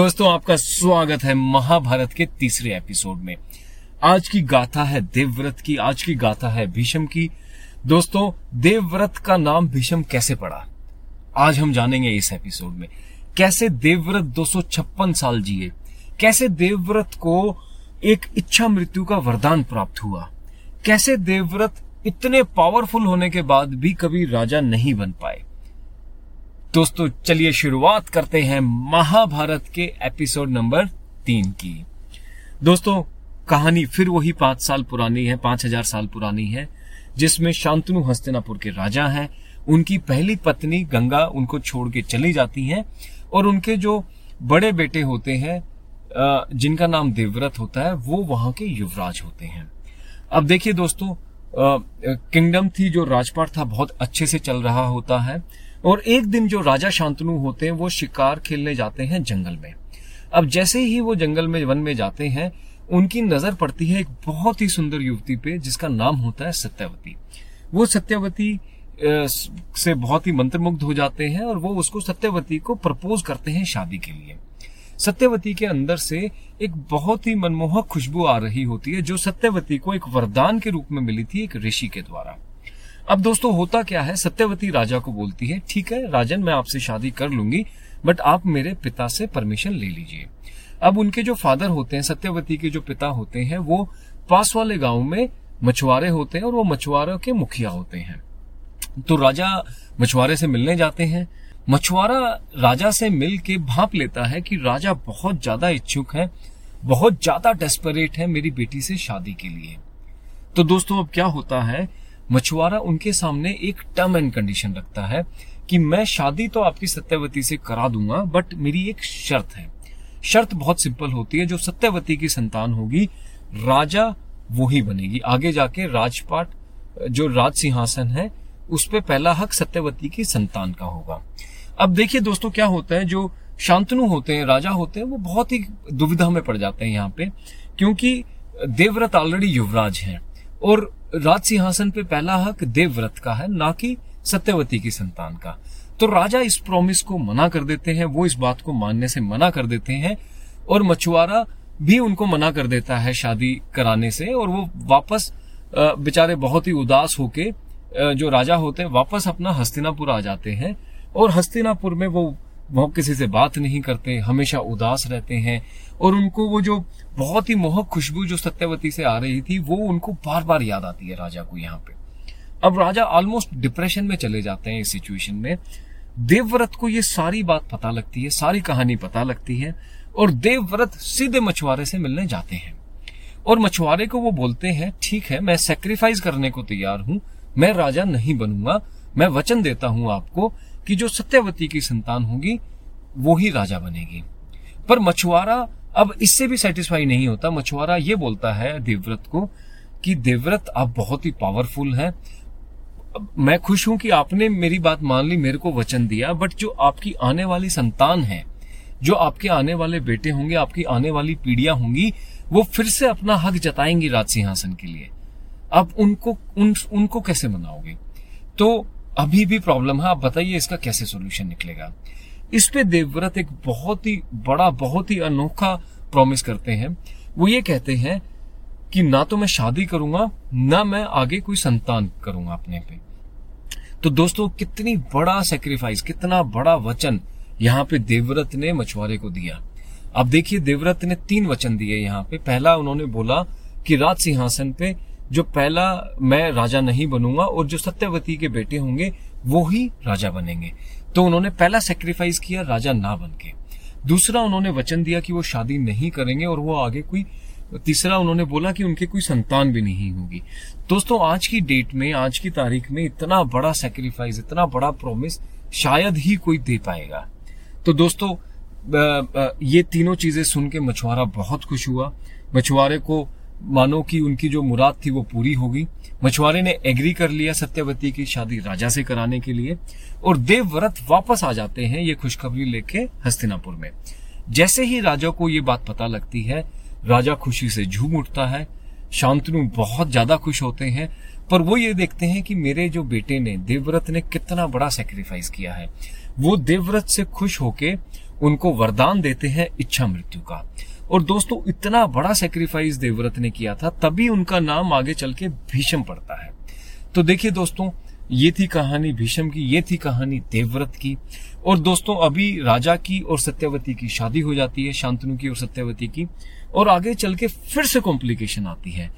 दोस्तों, आपका स्वागत है महाभारत के तीसरे एपिसोड में। आज की गाथा है देवव्रत की, आज की गाथा है भीष्म की। दोस्तों, देवव्रत का नाम भीष्म कैसे पड़ा? आज हम जानेंगे इस एपिसोड में। कैसे देवव्रत दो सौ छप्पन साल जिए? कैसे देवव्रत को एक इच्छा मृत्यु का वरदान प्राप्त हुआ? कैसे देवव्रत इतने पावरफुल होने के बाद भी कभी राजा नहीं बन पाए? दोस्तों, चलिए शुरुआत करते हैं महाभारत के एपिसोड नंबर तीन की। दोस्तों, कहानी फिर वही पाँच साल पुरानी है, पाँच हज़ार साल पुरानी है, जिसमें शांतनु हस्तिनापुर के राजा हैं। उनकी पहली पत्नी गंगा उनको छोड़ के चली जाती हैं और उनके जो बड़े बेटे होते हैं जिनका नाम देवव्रत होता है, वो वहाँ के युवराज होते हैं। अब देखिए दोस्तों किंगडम थी जो राजपाट था, बहुत अच्छे से चल रहा होता है। और एक दिन जो राजा शांतनु होते हैं, वो शिकार खेलने जाते हैं जंगल में। अब जैसे ही वो जंगल में, वन में जाते हैं, उनकी नज़र पड़ती है एक बहुत ही सुंदर युवती पे, जिसका नाम होता है सत्यवती। वो सत्यवती से बहुत ही मंत्रमुग्ध हो जाते हैं और वो उसको सत्यवती को प्रपोज करते हैं शादी के लिए। सत्यवती के अंदर से एक बहुत ही मनमोहक खुशबू आ रही होती है, जो सत्यवती को एक वरदान के रूप में मिली थी एक ऋषि के द्वारा। अब दोस्तों, होता क्या है? सत्यवती राजा को बोलती है, ठीक है, राजन, मैं आपसे शादी कर लूँगी बट आप मेरे पिता से परमिशन ले लीजिए. अब उनके जो फादर होते हैं, सत्यवती के जो पिता होते हैं, वो पास वाले गाँव में मछुआरे होते हैं और वो मछुआरों के मुखिया होते हैं। तो राजा मछुआरे से मिलने जाते हैं। मछुआरा राजा से मिल के भाप लेता है कि राजा बहुत ज़्यादा इच्छुक है, बहुत ज़्यादा डेस्परेट है मेरी बेटी से शादी के लिए। तो दोस्तों, अब क्या होता है मछुआरा उनके सामने एक टर्म एंड कंडीशन रखता है कि मैं शादी तो आपकी सत्यवती से करा दूँगा, बट मेरी एक शर्त है। शर्त बहुत सिंपल होती है, जो सत्यवती की संतान होगी, राजा वो ही बनेगी। आगे जाके राजपाट, जो राज सिंहासन है, उस पर पहला हक सत्यवती की संतान का होगा। अब देखिए दोस्तों क्या होता है, जो शांतनु होते हैं, राजा होते हैं, वो बहुत ही दुविधा में पड़ जाते हैं यहाँ पे, क्योंकि देवव्रत ऑलरेडी युवराज हैं, और राज सिंहासन पे पहला हक देवव्रत का है, ना कि सत्यवती की संतान का। तो राजा इस प्रॉमिस को मना कर देते हैं, वो इस बात को मानने से मना कर देते हैं, और मछुआरा भी उनको मना कर देता है शादी कराने से, और वो वापस बेचारे बहुत ही उदास होके जो राजा होते हैं, वापस अपना हस्तिनापुर आ जाते हैं, और हस्तिनापुर में वो वो किसी से बात नहीं करते, हमेशा उदास रहते हैं। और उनको वो जो बहुत ही मोहक खुशबू जो सत्यवती से आ रही थी, वो उनको बार बार याद आती है राजा को यहाँ पे। अब राजा ऑलमोस्ट डिप्रेशन में चले जाते हैं इस सिचुएशन में। देवव्रत को ये सारी बात पता लगती है, सारी कहानी पता लगती है और देवव्रत सीधे मछुआरे से मिलने जाते हैं। और मछुआरे को वो बोलते हैं, ठीक है, मैं सेक्रीफाइस करने को तैयार हूँ, मैं राजा नहीं बनूँगा, मैं वचन देता हूँ आपको कि जो सत्यवती की संतान होगी वो ही राजा बनेगी। पर मछुआरा अब इससे भी सेटिस्फाई नहीं होता। मछुआरा ये बोलता है देवव्रत को कि देवव्रत आप बहुत ही पावरफुल हैं। मैं खुश हूँ कि आपने मेरी बात मान ली मेरे को वचन दिया बट जो आपकी आने वाली संतान है जो आपके आने वाले बेटे होंगे आपकी आने वाली पीढ़ियाँ होंगी वो फिर से अपना हक जताएँगी राज सिंहासन के लिए। अब उनको उन, उनको कैसे मनाओगे? तो अभी भी प्रॉब्लम है। आप बताइए, इसका कैसे सोल्यूशन निकलेगा? इस पे देवव्रत एक बहुत ही बड़ा, बहुत ही अनोखा प्रॉमिस करते हैं। वो ये कहते हैं कि ना तो मैं शादी करूँगा, ना मैं आगे कोई संतान करूँगा अपने पे। तो दोस्तों, कितनी बड़ा सेक्रीफाइस कितना बड़ा वचन यहाँ पे देवव्रत ने मछुआरे को दिया। अब देखिए, देवव्रत ने तीन वचन दिए यहाँ पे। पहला उन्होंने बोला कि राज सिंहासन पे जो पहला मैं राजा नहीं बनूँगा और जो सत्यवती के बेटे होंगे, वो ही राजा बनेंगे। तो उन्होंने पहला सेक्रीफाइस किया, राजा ना बन के दूसरा उन्होंने वचन दिया कि वो शादी नहीं करेंगे और वो आगे कोई, तीसरा उन्होंने बोला कि उनके कोई संतान भी नहीं होगी। दोस्तों, आज की डेट में, आज की तारीख में इतना बड़ा सेक्रीफाइस इतना बड़ा प्रोमिस शायद ही कोई दे पाएगा। तो दोस्तों ये तीनों चीज़ें सुन के मछुआरा बहुत खुश हुआ। मछुआरे को मानो कि उनकी जो मुराद थी वो पूरी होगी मछुआरे ने एग्री कर लिया सत्यवती की शादी राजा से कराने के लिए और देवव्रत वापस आ जाते हैं ये खुशखबरी लेके हस्तिनापुर में। जैसे ही राजा को ये बात पता लगती है, राजा खुशी से झूम उठता है, शांतनु बहुत ज़्यादा खुश होते हैं, पर वो ये देखते हैं कि मेरे जो बेटे ने, देवव्रत ने कितना बड़ा सेक्रीफाइस किया है। वो देवव्रत से खुश होके उनको वरदान देते हैं इच्छा मृत्यु का। और दोस्तों, इतना बड़ा सेक्रीफाइस देवव्रत ने किया था, तभी उनका नाम आगे चल के भीषम पड़ता है। तो देखिए दोस्तों, ये थी कहानी भीषम की, ये थी कहानी देवव्रत की। और दोस्तों, अभी राजा की और सत्यवती की शादी हो जाती है, शांतनु की और सत्यवती की, और आगे चल के फिर से कॉम्प्लिकेशन आती है।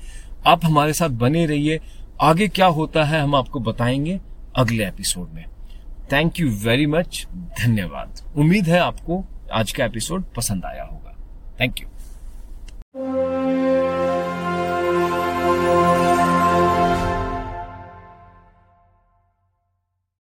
आप हमारे साथ बने रहिए, आगे क्या होता है हम आपको बताएँगे अगले एपिसोड में। थैंक यू वेरी मच धन्यवाद। उम्मीद है आपको आज का एपिसोड पसंद आया होगा थैंक यू